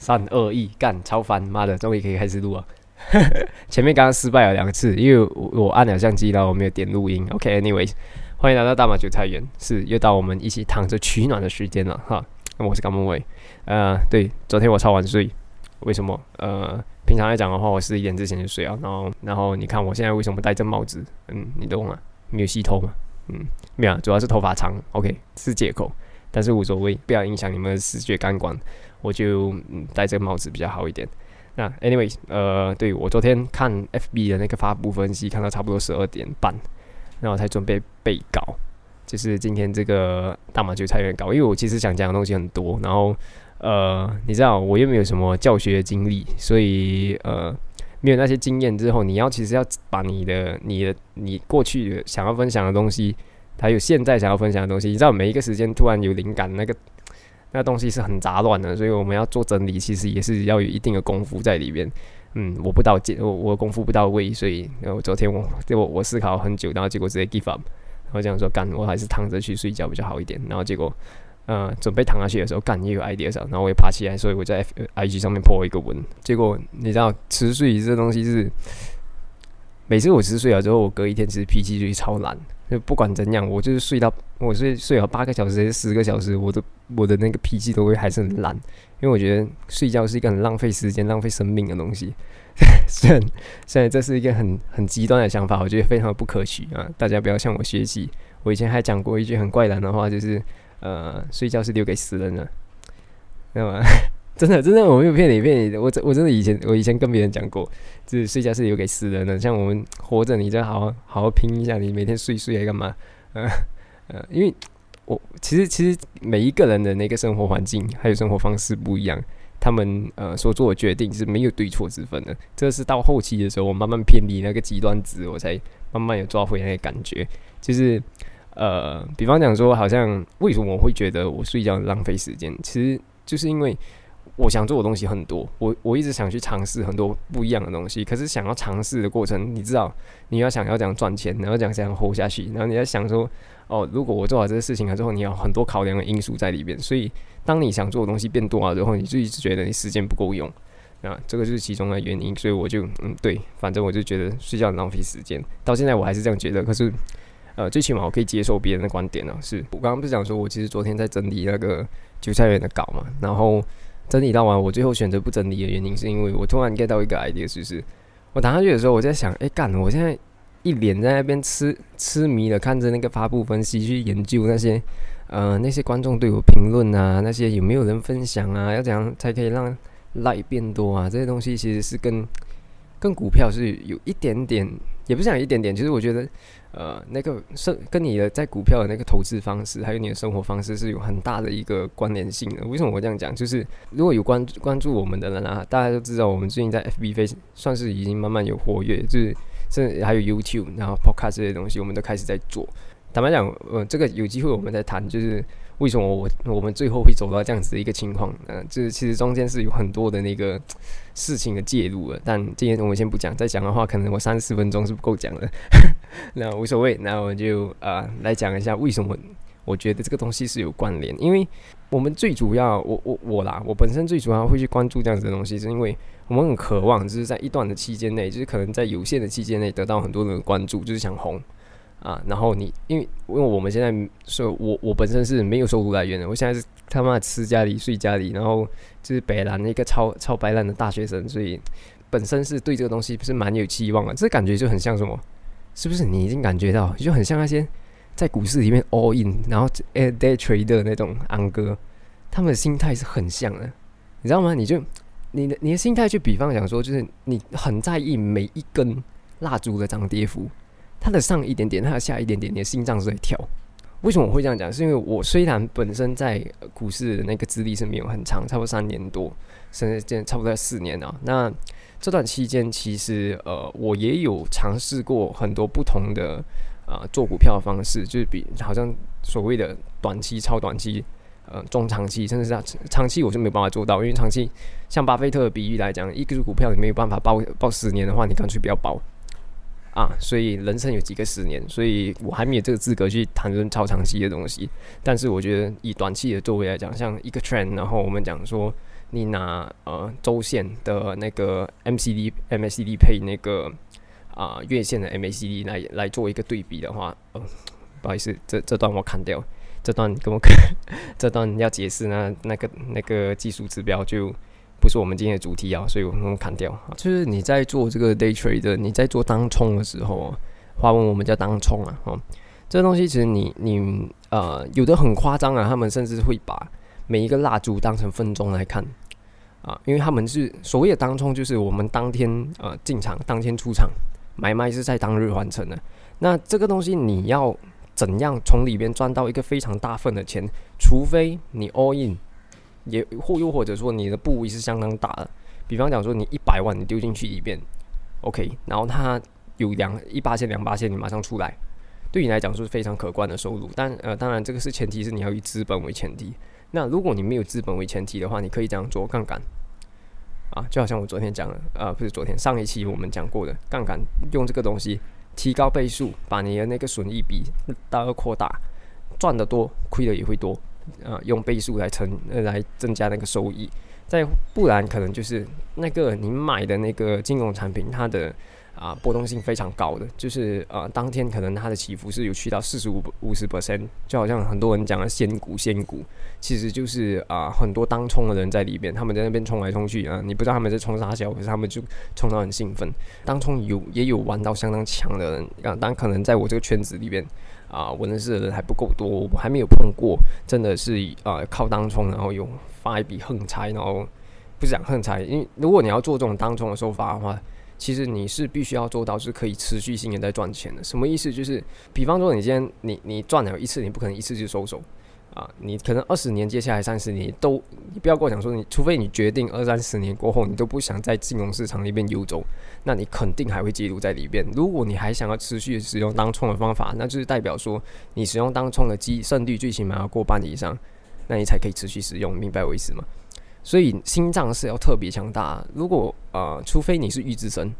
三二一，干超烦，妈的，终于可以开始录了。前面刚刚失败了两次，因为我我按了相机，然后我没有点录音。OK，Anyway，欢迎来到大马韭菜园，是又到我们一起躺着取暖的时间了哈。那么我是甘梦伟，呃，对，昨天我超晚睡，为什么？呃，平常来讲的话，我十一点之前就睡啊。然后，然后你看我现在为什么戴着帽子？嗯，你懂吗？没有洗头嘛？嗯，没有，主要是头发长。OK，是借口，但是无所谓，不要影响你们的视觉感官，我就戴这个帽子比较好一点。那 Anyway，呃，对我昨天看 FB 的那个发布分析，看到差不多十二点半，然后才准备备稿，就是今天这个大马球菜园稿，因为我其实想讲的东西很多，然后呃，你知道我又没有什么教学经历，所以呃，没有那些经验之后，你要其实要把你的、你的、你过去想要分享的东西，还有现在想要分享的东西，你知道每一个时间突然有灵感那个。那东西是很杂乱的，所以我们要做整理，其实也是要有一定的功夫在里面。嗯，我不到位，我我功夫不到位，所以然后昨天我我我思考很久，然后结果直接 give up，然后这样说干，我还是躺着去睡觉比较好一点。然后结果，呃，准备躺下去的时候，干也有 idea 上，然后我也爬起来，所以我在 F I G 上面破一个文。结果你知道，持续这东西是，每次我持睡了之后，我隔一天其实脾气就超懒。就不管怎样，我就是睡到我睡睡了八个小时还是十个小时，我的我的那个脾气都会还是很烂，因为我觉得睡觉是一个很浪费时间、浪费生命的东西。虽然虽然这是一个很很极端的想法，我觉得非常不可取啊！大家不要向我学习。我以前还讲过一句很怪诞的话，就是呃，睡觉是留给死人的，知道吗？真的，真的，我没有骗你，骗你。我真，我真的以前，我以前跟别人讲过，就是睡觉是留给死人的。像我们活着，你就好好好拼一下，你每天睡睡来干嘛？呃 呃，因为我其实其实每一个人的那个生活环境还有生活方式不一样，他们呃所做的决定是没有对错之分的。这是到后期的时候，我慢慢偏离那个极端值，我才慢慢有抓回那个感觉。就是呃，比方讲说，好像为什么我会觉得我睡觉浪费时间？其实就是因为。我想做的东西很多，我我一直想去尝试很多不一样的东西。可是想要尝试的过程，你知道，你要想要这样赚钱，然后这样想活下去，然后你在想说，哦，如果我做好这个事情了之后，你要很多考量的因素在里边。所以，当你想做的东西变多了之后，你就一直觉得你时间不够用啊，这个就是其中的原因。所以我就嗯，对，反正我就觉得睡觉很浪费时间。到现在我还是这样觉得。可是，呃，最起码我可以接受别人的观点呢。是我刚刚不是讲说我其实昨天在整理那个韭菜园的稿嘛，然后。整理到完，我最后选择不整理的原因，是因为我突然 get 到一个 idea，就是我打上去的时候，我在想，哎干，我现在一脸在那边痴痴迷的看着那个发布分析，去研究那些呃那些观众对我评论啊，那些有没有人分享啊，要怎样才可以让 like 变多啊，这些东西其实是跟跟股票是有一点点，也不是讲一点点，其实我觉得。呃，那个是跟你的在股票的那个投资方式，还有你的生活方式是有很大的一个关联性的。为什么我这样讲？就是如果有关关注我们的人啊，大家都知道，我们最近在 FB 飞算是已经慢慢有活跃，就是甚至还有 YouTube，然后 Podcast 这些东西，我们都开始在做。坦白讲，呃，这个有机会我们再谈，就是。为什么我我们最后会走到这样子的一个情况？嗯，就是其实中间是有很多的那个事情的介入了。但今天我们先不讲，再讲的话，可能我三四分钟是不够讲的。那无所谓，那我就啊来讲一下为什么我觉得这个东西是有关联。因为我们最主要，我我我啦，我本身最主要会去关注这样子的东西，是因为我们很渴望，就是在一段的期间内，就是可能在有限的期间内得到很多人的关注，就是想红。啊，然后你因为因为我们现在是我我本身是没有收入来源的，我现在是他妈吃家里睡家里，然后就是北南一个超超白烂的大学生，所以本身是对这个东西不是蛮有期望的。这感觉就很像什么？是不是你已经感觉到，就很像那些在股市里面 all in，然后 day trade 的那种安哥，他们的心态是很像的，你知道吗？你就你的你的心态，就比方讲说，就是你很在意每一根蜡烛的涨跌幅。它的上一点点，它的下一点点，你的心脏是在跳。为什么我会这样讲？是因为我虽然本身在股市的那个资历是没有很长，差不多三年多，甚至现差不多四年啊。那这段期间，其实呃，我也有尝试过很多不同的啊做股票的方式，就是比好像所谓的短期、超短期、呃中长期，甚至是长期，我是没有办法做到。因为长期像巴菲特的比喻来讲，一个股票你没有办法报报十年的话，你干脆不要报。啊，所以人生有几个十年，所以我还没有这个资格去谈论超长期的东西。但是我觉得以短期的作为来讲，像一个 trend，然后我们讲说你拿呃周线的那个 MCD MACD 配那个啊月线的 MACD 来来做一个对比的话，呃，不好意思，这这段我砍掉，这段跟我看，这段要解释呢，那个那个技术指标就不是我们今天的主题啊，所以我们砍掉。就是你在做这个 day trade，你在做当冲的时候，华文我们叫当冲啊，哦，这东西其实你你呃有的很夸张啊，他们甚至会把每一个蜡烛当成分钟来看。啊，因为他们是所谓的当冲，就是我们当天呃进场，当天出场，买卖是在当日完成的。那这个东西你要怎样从里边赚到一个非常大份的钱？除非你 all in，也或又或者说你的部位是相当大的。比方讲说你一百万你丢进去里边，OK，然后它有两一八千两八千你马上出来，对你来讲是非常可观的收入。但呃，当然这个是前提是你要以资本为前提。那如果你没有资本为前提的话，你可以这样做杠杆啊，就好像我昨天讲的，呃，不是昨天上一期我们讲过的杠杆，用这个东西提高倍数，把你的那个损益比大而扩大，赚得多，亏的也会多啊，用倍数来乘呃来增加那个收益，再不然可能就是那个你买的那个金融产品它的。啊，波动性非常高的，就是呃，当天可能它的起伏是有去到四十五五十 percent，就好像很多人讲的仙股，仙股其实就是啊，很多当冲的人在里边，他们在那边冲来冲去啊，你不知道他们在冲啥小，可是他们就冲到很兴奋。当冲有也有玩到相当强的人啊，但可能在我这个圈子里边啊，我认识的人还不够多，我还没有碰过，真的是啊靠当冲，然后有发一笔横财，然后不是讲横财，因为如果你要做这种当冲的手法的话。其实你是必须要做到是可以持续性的在赚钱的。什么意思？就是比方说，你今天你你赚了一次，你不可能一次就收手啊！你可能二十年，接下来三十年都，你不要跟我讲说，你除非你决定二三十年过后你都不想在金融市场里边游走，那你肯定还会记录在里边。如果你还想要持续使用当冲的方法，那就是代表说你使用当冲的机胜率最起码要过半以上，那你才可以持续使用。明白我意思吗？所以心脏是要特别强大。如果呃，除非你是预知神，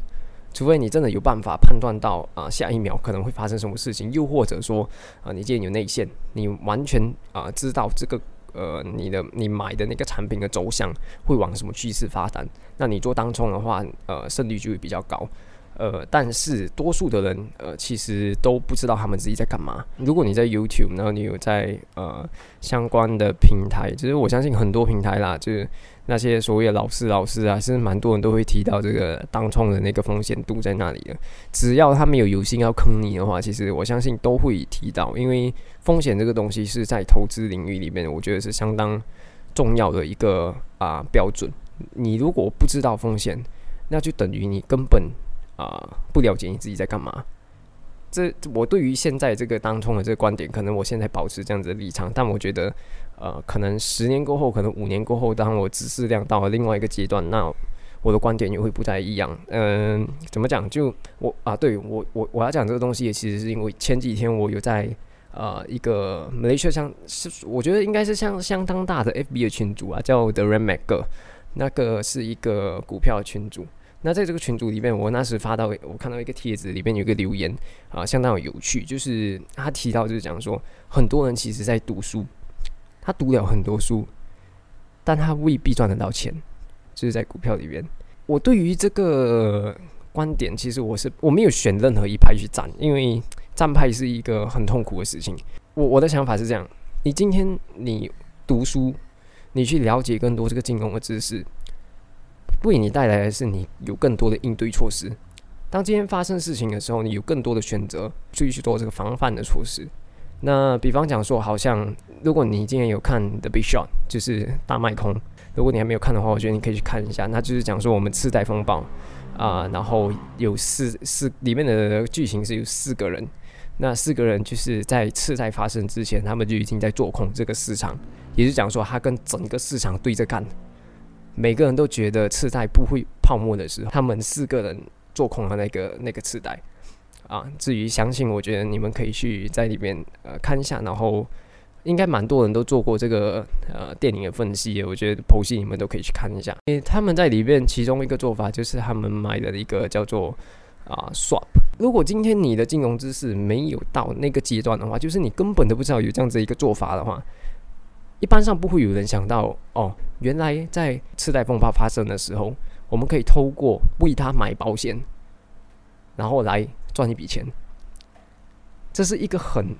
除非你真的有办法判断到啊下一秒可能会发生什么事情，又或者说啊你既然有内线，你完全啊知道这个呃你的你买的那个产品的走向会往什么趋势发展，那你做当冲的话，呃胜率就会比较高。呃，但是多数的人，呃，其实都不知道他们自己在干嘛。如果你在 YouTube，然后你有在呃相关的平台，其实我相信很多平台啦，就是那些所谓的老师、老师啊，其实蛮多人都会提到这个当冲的那个风险度在那里的。只要他没有有心要坑你的话，其实我相信都会提到，因为风险这个东西是在投资领域里面，我觉得是相当重要的一个啊标准。你如果不知道风险，那就等于你根本。啊，不了解你自己在干嘛？这我对于现在这个当冲的这个观点，可能我现在保持这样子的立场，但我觉得，呃，可能十年过后，可能五年过后，当我知识量到了另外一个阶段，那我的观点也会不太一样。嗯，怎么讲？就我啊，对我我我要讲这个东西，也其实是因为前几天我有在呃一个雷确像是我觉得应该是相相当大的 FB 的群组啊，叫 The Ram Mac，那个是一个股票群组。那在这个群组里面，我那时发到我看到一个帖子，里面有一个留言啊，相当有趣，就是他提到就是讲说，很多人其实在读书，他读了很多书，但他未必赚得到钱，就是在股票里边。我对于这个观点，其实我是我没有选任何一派去站，因为站派是一个很痛苦的事情。我我的想法是这样：你今天你读书，你去了解更多这个金融的知识。为你带来的是你有更多的应对措施。当今天发生事情的时候，你有更多的选择，注意去做这个防范的措施。那比方讲说，好像如果你今天有看《The Big Shot》，就是大卖空。如果你还没有看的话，我觉得你可以去看一下。那就是讲说我们次贷风暴啊，然后有四四里面的剧情是有四个人，那四个人就是在次贷发生之前，他们就已经在做空这个市场，也是讲说他跟整个市场对着干。每个人都觉得次贷不会泡沫的时候，他们四个人做空了那个那个次贷啊。至于相信，我觉得你们可以去在里面呃看一下，然后应该蛮多人都做过这个呃电影的分析，我觉得剖析你们都可以去看一下。因为他们在里面其中一个做法就是他们买的一个叫做啊 swap。如果今天你的金融知识没有到那个阶段的话，就是你根本都不知道有这样子一个做法的话。一般上不会有人想到哦，原来在次贷风暴发生的时候，我们可以透过为他买保险，然后来赚一笔钱。这是一个很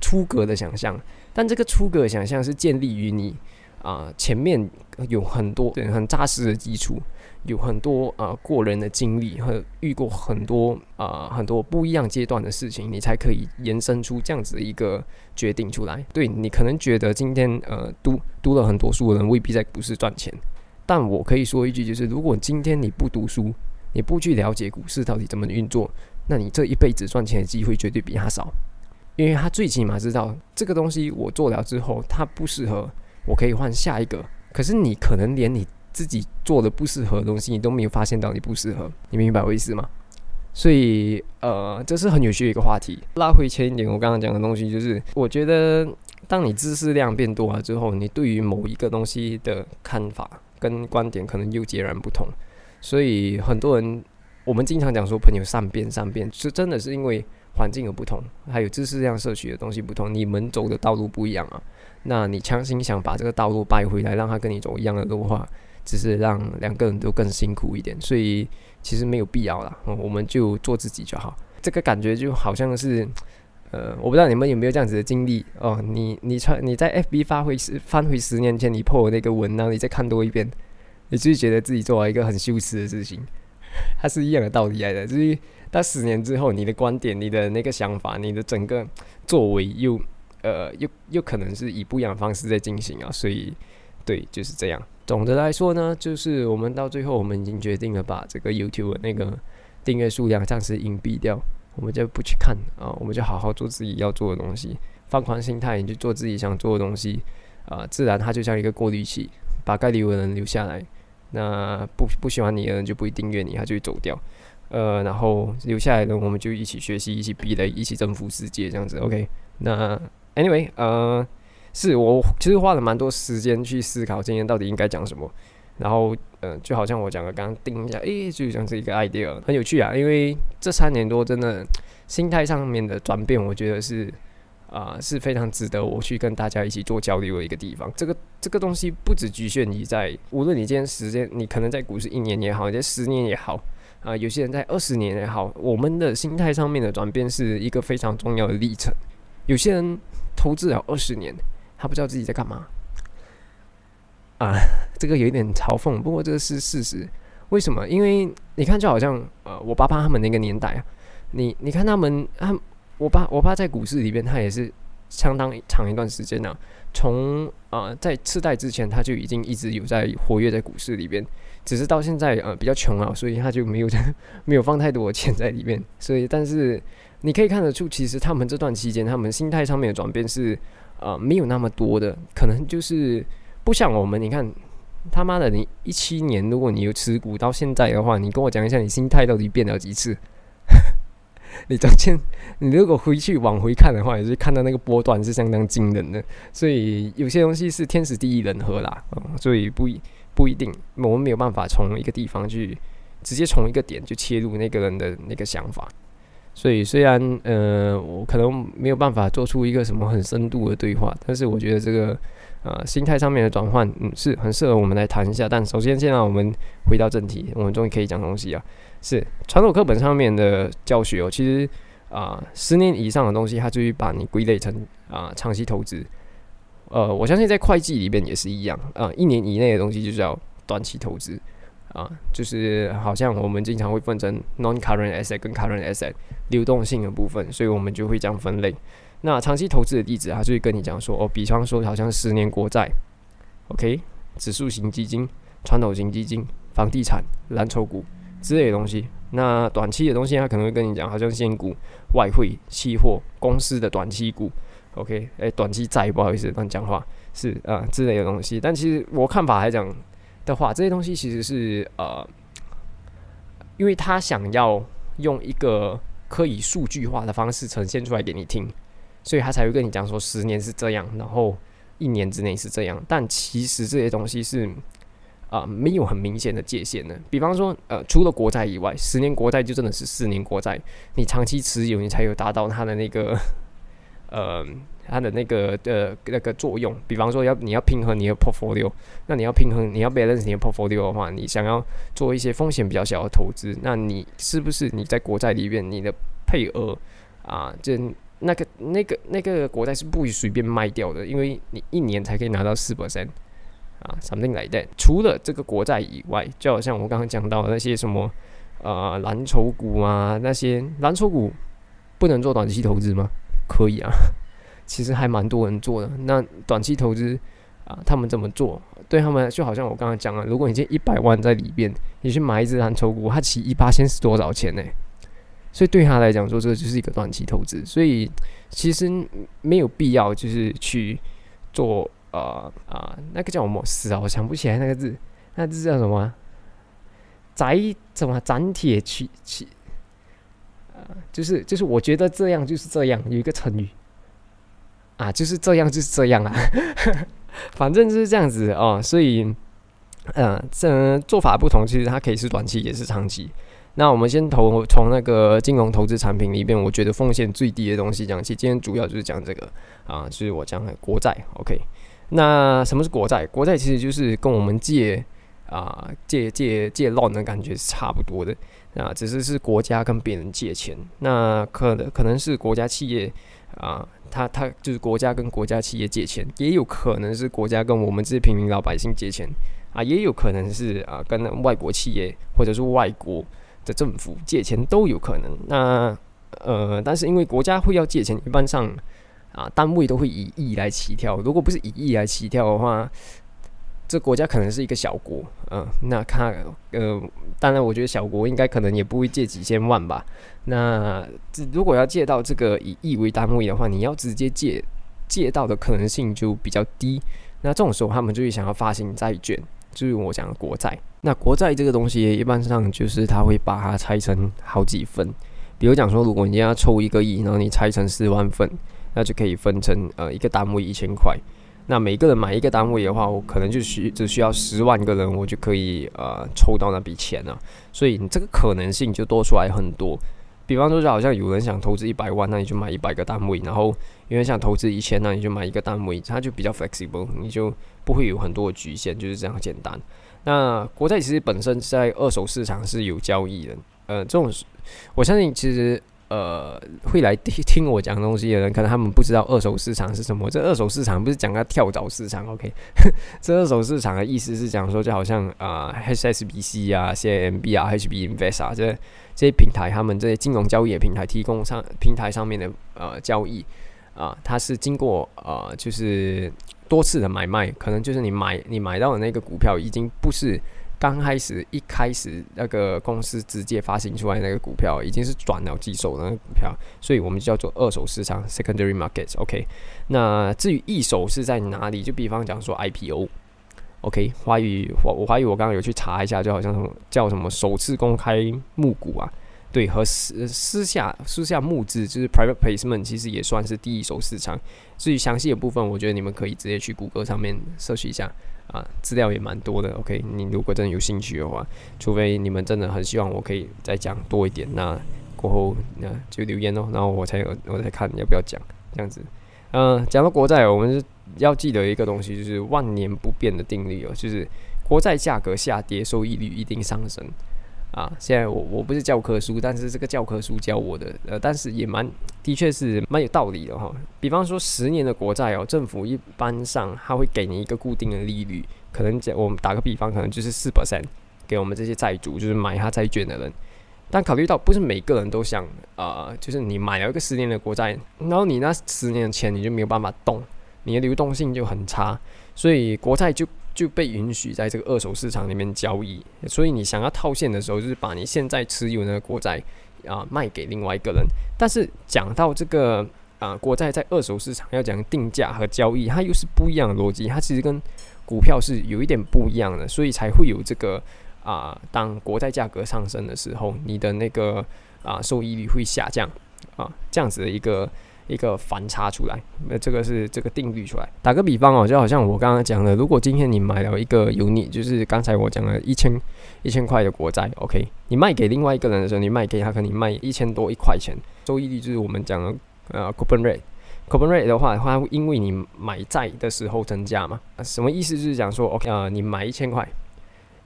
出格的想象，但这个出格的想象是建立于你啊前面有很多很扎实的基础。有很多啊过人的经历和遇过很多啊很多不一样阶段的事情，你才可以延伸出这样子的一个决定出来。对你可能觉得今天呃读读了很多书的人未必在股市赚钱，但我可以说一句，就是如果今天你不读书，你不去了解股市到底怎么运作，那你这一辈子赚钱的机会绝对比他少，因为他最起码知道这个东西我做了之后它不适合，我可以换下一个。可是你可能连你。自己做的不适合的东西，你都没有发现到你不适合，你明白我意思吗？所以，呃，这是很有趣的一个话题。拉回前一点，我刚刚讲的东西，就是我觉得，当你知识量变多了之后，你对于某一个东西的看法跟观点可能又截然不同。所以，很多人我们经常讲说，朋友善变，善变，是真的是因为环境有不同，还有知识量摄取的东西不同，你们走的道路不一样啊。那你强行想把这个道路掰回来，让他跟你走一样的路的话，只是让两个人都更辛苦一点，所以其实没有必要啦。我们就做自己就好。这个感觉就好像是，呃，我不知道你们有没有这样子的经历哦。你你穿你在 FB 发回十翻回十年前你破的那个文，然后你再看多一遍，你就觉得自己做了一个很羞耻的事情。它是一样的道理来的，就是到十年之后，你的观点、你的那个想法、你的整个作为又呃又又可能是以不一样的方式在进行啊。所以对，就是这样。总的来说呢，就是我们到最后，我们已经决定了把这个 YouTube 那个订阅数量暂时隐蔽掉，我们就不去看啊，我们就好好做自己要做的东西，放宽心态，你就做自己想做的东西啊，自然它就像一个过滤器，把该留的人留下来，那不不喜欢你的人就不会订阅你，他就会走掉，呃，然后留下来的我们就一起学习，一起壁垒，一起征服世界，这样子，OK？那 Anyway，呃。是我其实花了蛮多时间去思考今天到底应该讲什么，然后呃，就好像我讲的刚刚定一下，诶，就像是一个 idea，很有趣啊。因为这三年多真的心态上面的转变，我觉得是啊是非常值得我去跟大家一起做交流的一个地方。这个这个东西不只局限于在，无论你今天时间，你可能在股市一年也好，你在十年也好，啊，有些人在二十年也好，我们的心态上面的转变是一个非常重要的历程。有些人投资了二十年。他不知道自己在干嘛啊，这个有一点嘲讽，不过这个是事实。为什么？因为你看，就好像呃，我爸爸他们那个年代啊，你你看他们，他我爸我爸在股市里边，他也是相当长一段时间呢。从啊，在次贷之前，他就已经一直有在活跃在股市里边，只是到现在呃比较穷啊，所以他就没有 没有放太多的钱在里面。所以，但是你可以看得出，其实他们这段期间，他们心态上面的转变是。呃，没有那么多的，可能就是不像我们。你看，他妈的，你一七年，如果你有持股到现在的话，你跟我讲一下，你心态到底变了几次？你中间，你如果回去往回看的话，也是看到那个波段是相当惊人的。所以有些东西是天时地利人和啦，所以不一不一定，我们没有办法从一个地方去直接从一个点就切入那个人的那个想法。所以虽然呃我可能没有办法做出一个什么很深度的对话，但是我觉得这个呃心态上面的转换嗯是很适合我们来谈一下。但首先现在我们回到正题，我们终于可以讲东西啊。是传统课本上面的教学哦，其实啊十年以上的东西，它就会把你归类成啊长期投资。呃，我相信在会计里边也是一样啊，一年以内的东西就叫短期投资。啊，就是好像我们经常会分成 non-current asset 跟 current asset 流动性的部分，所以我们就会这样分类。那长期投资的例子，他就会跟你讲说，哦，比方说好像十年国债，OK，指数型基金、传统型基金、房地产、蓝筹股之类的东西。那短期的东西，他可能会跟你讲，好像现股、外汇、期货、公司的短期股，OK，诶，短期债，不好意思乱讲话，是啊之类的东西。但其实我看法来讲。的话，这些东西其实是呃，因为他想要用一个可以数据化的方式呈现出来给你听，所以他才会跟你讲说十年是这样，然后一年之内是这样。但其实这些东西是啊，没有很明显的界限的。比方说，呃，除了国债以外，十年国债就真的是四年国债，你长期持有，你才有达到它的那个呃它的那个的那个作用。比方说，要你要平衡你的 portfolio，那你要平衡你要 balance 你的 portfolio 的话，你想要做一些风险比较小的投资，那你是不是你在国债里面你的配额啊，这那个那个那个国债是不许随便卖掉的，因为你一年才可以拿到四 percent 啊，something like that。除了这个国债以外，就好像我刚刚讲到的那些什么呃蓝筹股啊，那些蓝筹股不能做短期投资吗？可以啊，其实还蛮多人做的。那短期投资啊，他们怎么做？对他们就好像我刚刚讲了，如果你今天一百万在里边，你去买一只蓝筹股，它起一八千是多少钱呢？所以对他来讲说，这个就是一个短期投资，所以其实没有必要就是去做呃啊那个叫什么死啊，我想不起来那个字，那字叫什么？载什么斩铁取取啊？就是就是我觉得这样就是这样，有一个成语啊，就是这样就是这样啊，反正就是这样子哦。所以嗯，这做法不同，其实它可以是短期也是长期。那我们先投从那个金融投资产品里边，我觉得风险最低的东西讲起。今天主要就是讲这个啊，就是我讲的国债。OK，那什么是国债？国债其实就是跟我们借啊借借借 loan 的感觉是差不多的啊，只是是国家跟别人借钱。那可能可能是国家企业啊，他他就是国家跟国家企业借钱，也有可能是国家跟我们这些平民老百姓借钱啊，也有可能是啊跟外国企业或者是外国。的政府借钱都有可能，那呃，但是因为国家会要借钱，一般上啊单位都会以亿来起跳。如果不是以亿来起跳的话，这国家可能是一个小国，嗯，那看呃，当然我觉得小国应该可能也不会借几千万吧。那如果要借到这个以亿为单位的话，你要直接借借到的可能性就比较低。那这种时候，他们就会想要发行债券。就是我讲的国债，那国债这个东西一般上就是它会把它拆成好几份，比如讲说，如果你要抽一个亿，然后你拆成四万份，那就可以分成呃一个单位一千块，那每个人买一个单位的话，我可能就需只需要十万个人，我就可以呃抽到那笔钱了，所以你这个可能性就多出来很多。比方说，就好像有人想投资一百万，那你就买一百个单位；然后有人想投资一千，那你就买一个单位，它就比较 flexible，你就不会有很多的局限，就是这样简单。那国债其实本身在二手市场是有交易的，呃，这种我相信其实。呃，会来听听我讲东西的人，可能他们不知道二手市场是什么。这二手市场不是讲个跳蚤市场，OK？这二手市场的意思是讲说，就好像啊，HSBC 啊、CMB 啊、HB Invest 啊，这这些平台，他们这些金融交易的平台提供上平台上面的呃交易啊，它是经过呃就是多次的买卖，可能就是你买你买到的那个股票已经不是。刚开始一开始那个公司直接发行出来那个股票已经是转了几手的那个股票，所以我们就叫做二手市场 （secondary market）。OK，那至于一手是在哪里？就比方讲说 IPO。OK，华语我我怀疑我刚刚有去查一下，就好像什么叫什么首次公开募股啊？对，和私私下私下募资就是 private placement，其实也算是第一手市场。至于详细的部分，我觉得你们可以直接去谷歌上面搜取一下。啊，资料也蛮多的。OK，你如果真的有兴趣的话，除非你们真的很希望我可以再讲多一点，那过后那就留言哦，然后我才有我才看要不要讲这样子。嗯，讲到国债，我们是要记得一个东西，就是万年不变的定律哦，就是国债价格下跌，收益率一定上升。啊，现在我我不是教科书，但是这个教科书教我的，呃，但是也蛮的确是蛮有道理的哈。比方说十年的国债哦，政府一般上他会给你一个固定的利率，可能讲我们打个比方，可能就是四 percent 给我们这些债主，就是买他债券的人。但考虑到不是每个人都想啊，就是你买了一个十年的国债，然后你那十年的钱你就没有办法动，你的流动性就很差，所以国债就。就被允许在这个二手市场里面交易，所以你想要套现的时候，就是把你现在持有的国债啊卖给另外一个人。但是讲到这个啊国债在二手市场要讲定价和交易，它又是不一样的逻辑，它其实跟股票是有一点不一样的，所以才会有这个啊当国债价格上升的时候，你的那个啊收益率会下降啊这样子的一个。一个反差出来，那这个是这个定律出来。打个比方哦，就好像我刚刚讲的，如果今天你买了一个有你，就是刚才我讲的一千一千块的国债，OK，你卖给另外一个人的时候，你卖给他，可能卖一千多一块钱，收益率就是我们讲的呃 coupon rate。coupon rate 的话，它会因为你买债的时候增加嘛？什么意思？就是讲说，OK，呃，你买一千块，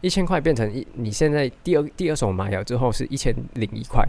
一千块变成一，你现在第二第二手买了之后是一千零一块，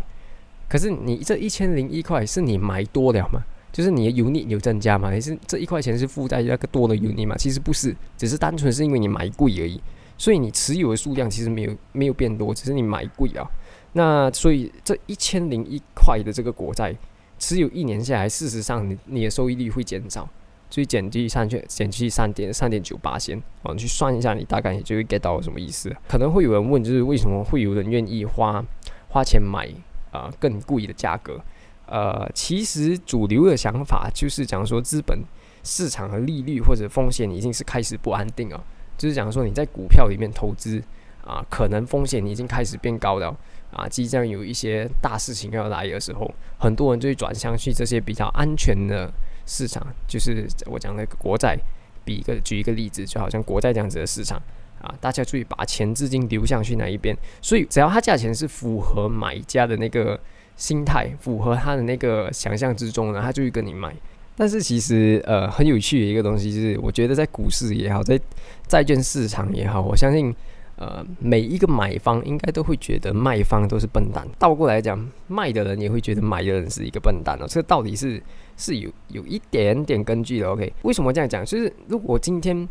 可是你这一千零一块是你买多了吗？就是你的 unit 有增加吗？还是这一块钱是附在那个多的 unit 吗？其实不是，只是单纯是因为你买贵而已。所以你持有的数量其实没有没有变多，只是你买贵啊。那所以这一千零一块的这个国债持有一年下来，事实上你你的收益率会减少，所以减去上去减去三点三点九八先，我们去算一下，你大概就会 get 到什么意思。可能会有人问，就是为什么会有人愿意花花钱买啊更贵的价格？呃，其实主流的想法就是讲说资本市场和利率或者风险已经是开始不安定了。就是讲说你在股票里面投资啊，可能风险已经开始变高了啊，即将有一些大事情要来的时候，很多人就会转向去这些比较安全的市场，就是我讲的国债。比一个举一个例子，就好像国债这样子的市场啊，大家注意把钱资金流向去哪一边，所以只要它价钱是符合买家的那个心态，符合他的那个想象之中呢，他就会跟你买。但是其实，呃，很有趣的一个东西是，我觉得在股市也好，在债券市场也好，我相信，呃，每一个买方应该都会觉得卖方都是笨蛋。倒过来讲，卖的人也会觉得买的人是一个笨蛋哦。这个道理是是有有一点点根据的。OK，为什么这样讲？就是如果今天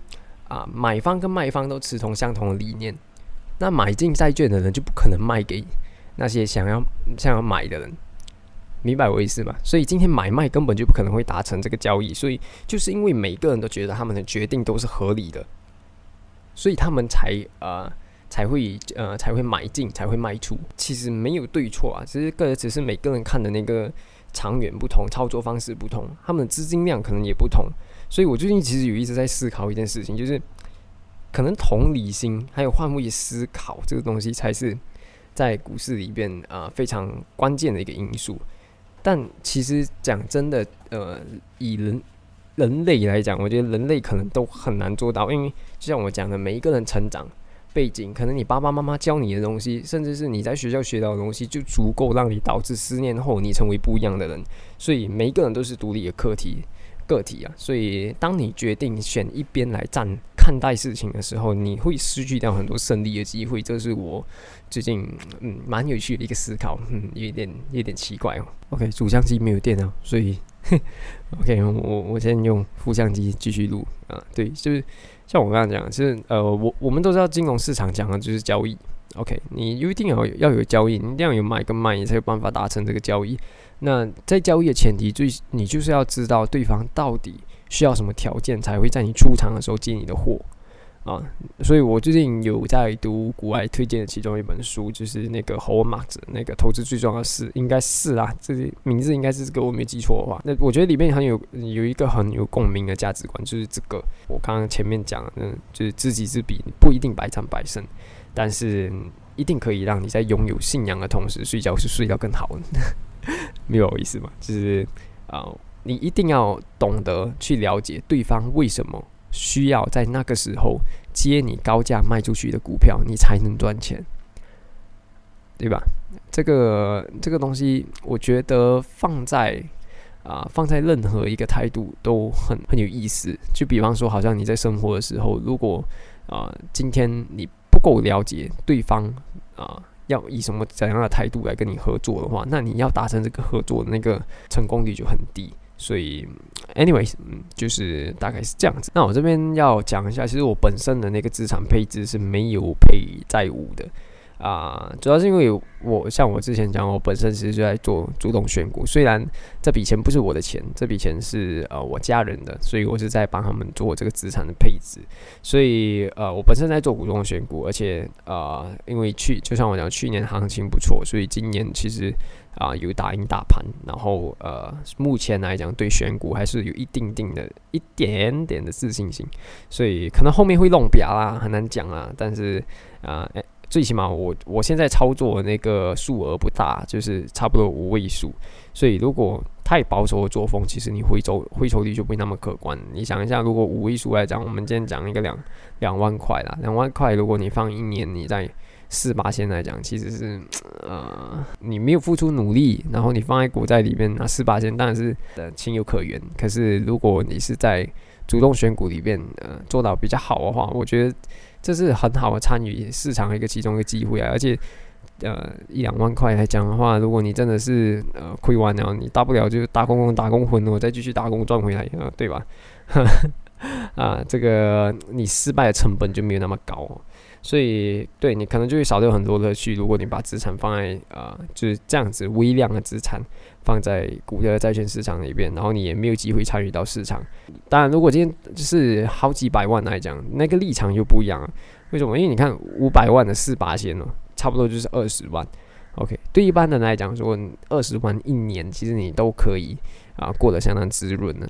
啊，买方跟卖方都持同相同的理念，那买进债券的人就不可能卖给那些想要想要买的人。明白我意思吗？所以今天买卖根本就不可能会达成这个交易，所以就是因为每个人都觉得他们的决定都是合理的，所以他们才呃才会呃才会买进，才会卖出。其实没有对错啊，只是个只是每个人看的那个长远不同，操作方式不同，他们的资金量可能也不同。所以我最近其实有一直在思考一件事情，就是可能同理心还有换位思考这个东西，才是在股市里边啊非常关键的一个因素。但其实讲真的，呃，以人人类来讲，我觉得人类可能都很难做到，因为就像我讲的，每一个人成长背景，可能你爸爸妈妈教你的东西，甚至是你在学校学到的东西，就足够让你导致十年后你成为不一样的人。所以每一个人都是独立的课题。个体啊，所以当你决定选一边来站看待事情的时候，你会失去掉很多胜利的机会。这是我最近嗯蛮有趣的一个思考，嗯，有点有点奇怪哦。OK，主相机没有电了，所以 OK，我我先用副相机继续录啊。对，就是像我刚刚讲，就是呃，我我们都知道金融市场讲的就是交易。OK，你一定要要有交易，你一定要有买跟卖，你才有办法达成这个交易。那在交易的前提，最你就是要知道对方到底需要什么条件，才会在你出场的时候接你的货啊。所以我最近有在读国外推荐的其中一本书，就是那个 Howard Marks 那个投资最重要的事，应该是啊，这名字应该是这个，我没记错的话。那我觉得里面很有有一个很有共鸣的价值观，就是这个。我刚刚前面讲，嗯，就是知己知彼，不一定百战百胜，但是一定可以让你在拥有信仰的同时，睡觉是睡得更好。没有意思吗？就是啊，你一定要懂得去了解对方为什么需要在那个时候接你高价卖出去的股票，你才能赚钱，对吧？这个这个东西，我觉得放在啊放在任何一个态度都很很有意思。就比方说，好像你在生活的时候，如果啊今天你不够了解对方啊。要以什么怎样的态度来跟你合作的话，那你要达成这个合作的那个成功率就很低。所以，anyways，嗯，就是大概是这样子。那我这边要讲一下，其实我本身的那个资产配置是没有配债务的。啊，主要是因为我像我之前讲，我本身其实就在做主动选股，虽然这笔钱不是我的钱，这笔钱是呃我家人的，所以我是在帮他们做这个资产的配置。所以呃，我本身在做主动选股，而且呃，因为去就像我讲，去年行情不错，所以今年其实啊有打赢大盘，然后呃，目前来讲对选股还是有一定定的一点点的自信心，所以可能后面会弄表啦，很难讲啊，但是啊，哎。最起码我我现在操作的那个数额不大，就是差不多五位数，所以如果太保守的作风，其实你回抽回抽率就不会那么可观。你想一下，如果五位数来讲，我们今天讲一个两两万块啦，两万块，如果你放一年，你在四八线来讲，其实是呃你没有付出努力，然后你放在股债里面拿四八线，当然是呃情有可原。可是如果你是在主动选股里面呃做到比较好的话，我觉得这是很好的参与市场的一个其中一个机会啊，而且。呃，一两万块来讲的话，如果你真的是呃亏完了，你大不了就打工工打工混，我再继续打工赚回来，啊，对吧？啊，这个你失败的成本就没有那么高，所以对你可能就会少掉很多乐趣。如果你把资产放在啊，就是这样子微量的资产放在股票债券市场里边，然后你也没有机会参与到市场。当然，如果今天就是好几百万来讲，那个立场又不一样了。为什么？因为你看五百万的四八千哦。差不多就是二十万，OK。对一般人来讲，说二十万一年，其实你都可以啊过得相当滋润的。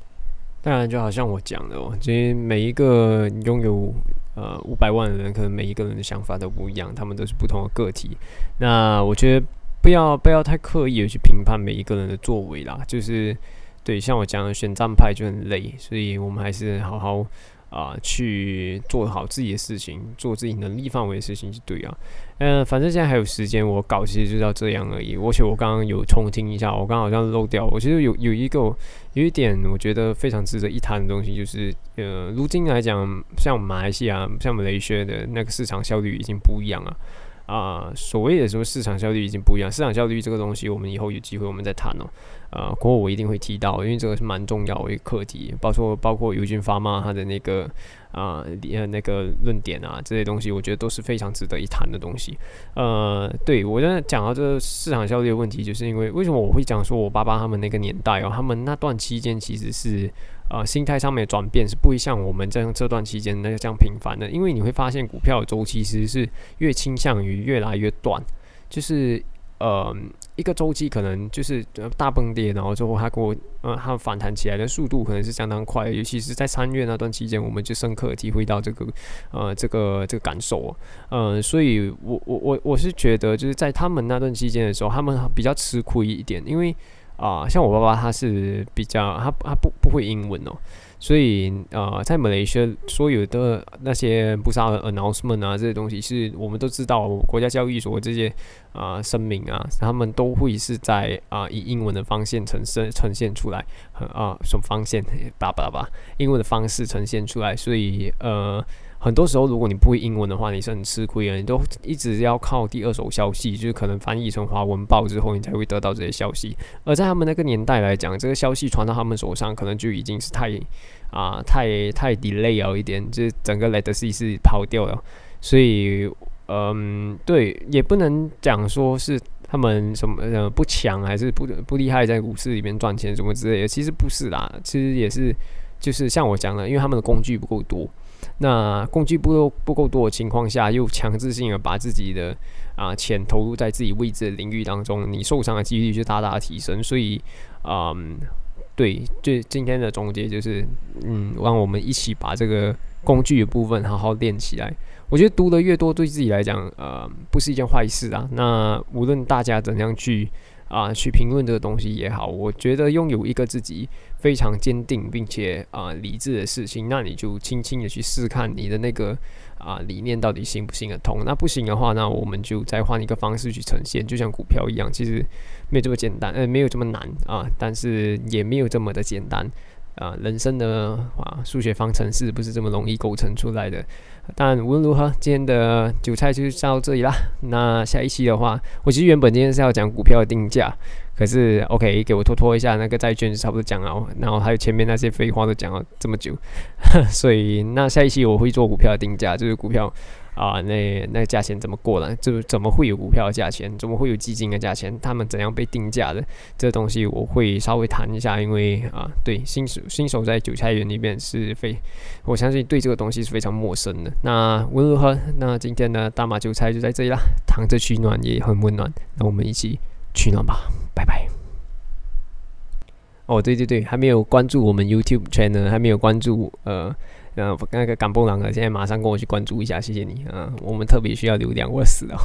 当然，就好像我讲的哦，其实每一个拥有呃五百万的人，可能每一个人的想法都不一样，他们都是不同的个体。那我觉得不要不要太刻意的去评判每一个人的作为啦，就是对像我讲的选战派就很累，所以我们还是好好。啊，去做好自己的事情，做自己能力范围的事情就对啊。嗯，反正现在还有时间，我搞其实就到这样而已。而且我刚刚有重听一下，我刚好像漏掉。我其实有有一个有一点，我觉得非常值得一谈的东西，就是呃，如今来讲，像马来西亚、像马来西亚的那个市场效率已经不一样了。啊，所谓的说市场效率已经不一样，市场效率这个东西，我们以后有机会我们再谈哦。呃，过后我一定会提到，因为这个是蛮重要的一个课题，包括包括尤金发嘛他的那个啊呃那个论点啊这些东西，我觉得都是非常值得一谈的东西。呃，对我在讲到这个市场效率的问题，就是因为为什么我会讲说我爸爸他们那个年代哦，他们那段期间其实是呃心态上面的转变是不会像我们这样这段期间那个这样频繁的，因为你会发现股票的周期其实是越倾向于越来越短，就是呃。一个周期可能就是大崩跌，然后之后它给我呃它反弹起来的速度可能是相当快，尤其是在三月那段期间，我们就深刻体会到这个呃这个这个感受嗯，呃，所以我我我我是觉得就是在他们那段期间的时候，他们比较吃亏一点，因为啊像我爸爸他是比较他他不不会英文哦。所以，呃，在马来西亚所有的那些不杀的 announcement 啊，这些东西是我们都知道，国家教育所这些啊声明啊，他们都会是在啊以英文的方向呈现呈现出来，啊什么方向，叭叭叭，英文的方式呈现出来，所以呃。很多时候，如果你不会英文的话，你是很吃亏的。你都一直要靠第二手消息，就是可能翻译成华文报之后，你才会得到这些消息。而在他们那个年代来讲，这个消息传到他们手上，可能就已经是太啊太太 delay 了一点，就是整个 legacy 是跑掉了。所以，嗯，对，也不能讲说是他们什么呃不强，还是不不厉害，在股市里面赚钱什么之类的。其实不是啦，其实也是就是像我讲的，因为他们的工具不够多。那工具不够不够多的情况下，又强制性的把自己的啊钱投入在自己位置的领域当中，你受伤的几率就大大提升。所以，嗯，对，就今天的总结就是，嗯，让我们一起把这个工具的部分好好练起来。我觉得读的越多，对自己来讲，呃，不是一件坏事啊。那无论大家怎样去。啊，去评论这个东西也好，我觉得拥有一个自己非常坚定并且啊理智的事情，那你就轻轻的去试看你的那个啊理念到底行不行得通。那不行的话，那我们就再换一个方式去呈现，就像股票一样，其实没有这么简单，呃，没有这么难啊，但是也没有这么的简单。啊，人生的啊，数学方程式不是这么容易构成出来的。但无论如何，今天的韭菜就到这里啦。那下一期的话，我其实原本今天是要讲股票的定价，可是 OK，给我拖拖一下，那个债券差不多讲了，然后还有前面那些废话都讲了这么久，所以那下一期我会做股票的定价，就是股票。啊，那那价钱怎么过来？就怎么会有股票的价钱？怎么会有基金的价钱？他们怎样被定价的？这东西我会稍微谈一下，因为啊，对新手新手在韭菜园里面是非，我相信对这个东西是非常陌生的。那无论如何，那今天呢大马韭菜就在这里啦，躺着取暖也很温暖，那我们一起取暖吧，拜拜。哦，对对对，还没有关注我们 YouTube channel，还没有关注呃。呃，那个港波狼啊，现在马上跟我去关注一下，谢谢你。嗯，我们特别需要流量，我死了。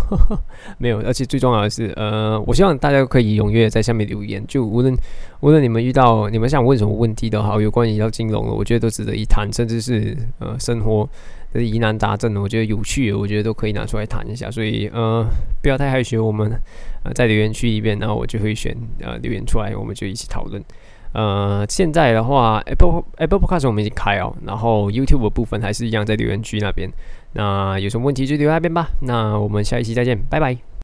没有，而且最重要的是，呃，我希望大家可以踊跃在下面留言，就无论无论你们遇到你们想问什么问题都好，有关于到金融的，我觉得都值得一谈，甚至是呃生活的疑难杂症的，我觉得有趣的，我觉得都可以拿出来谈一下。所以呃，不要太害羞，我们呃在留言区里面，然后我就会选呃留言出来，我们就一起讨论。呃，现在的话，Apple Apple Podcast 我们已经开哦，然后 YouTube 的部分还是一样在留言区那边。那有什么问题就留那边吧。那我们下一期再见，拜拜。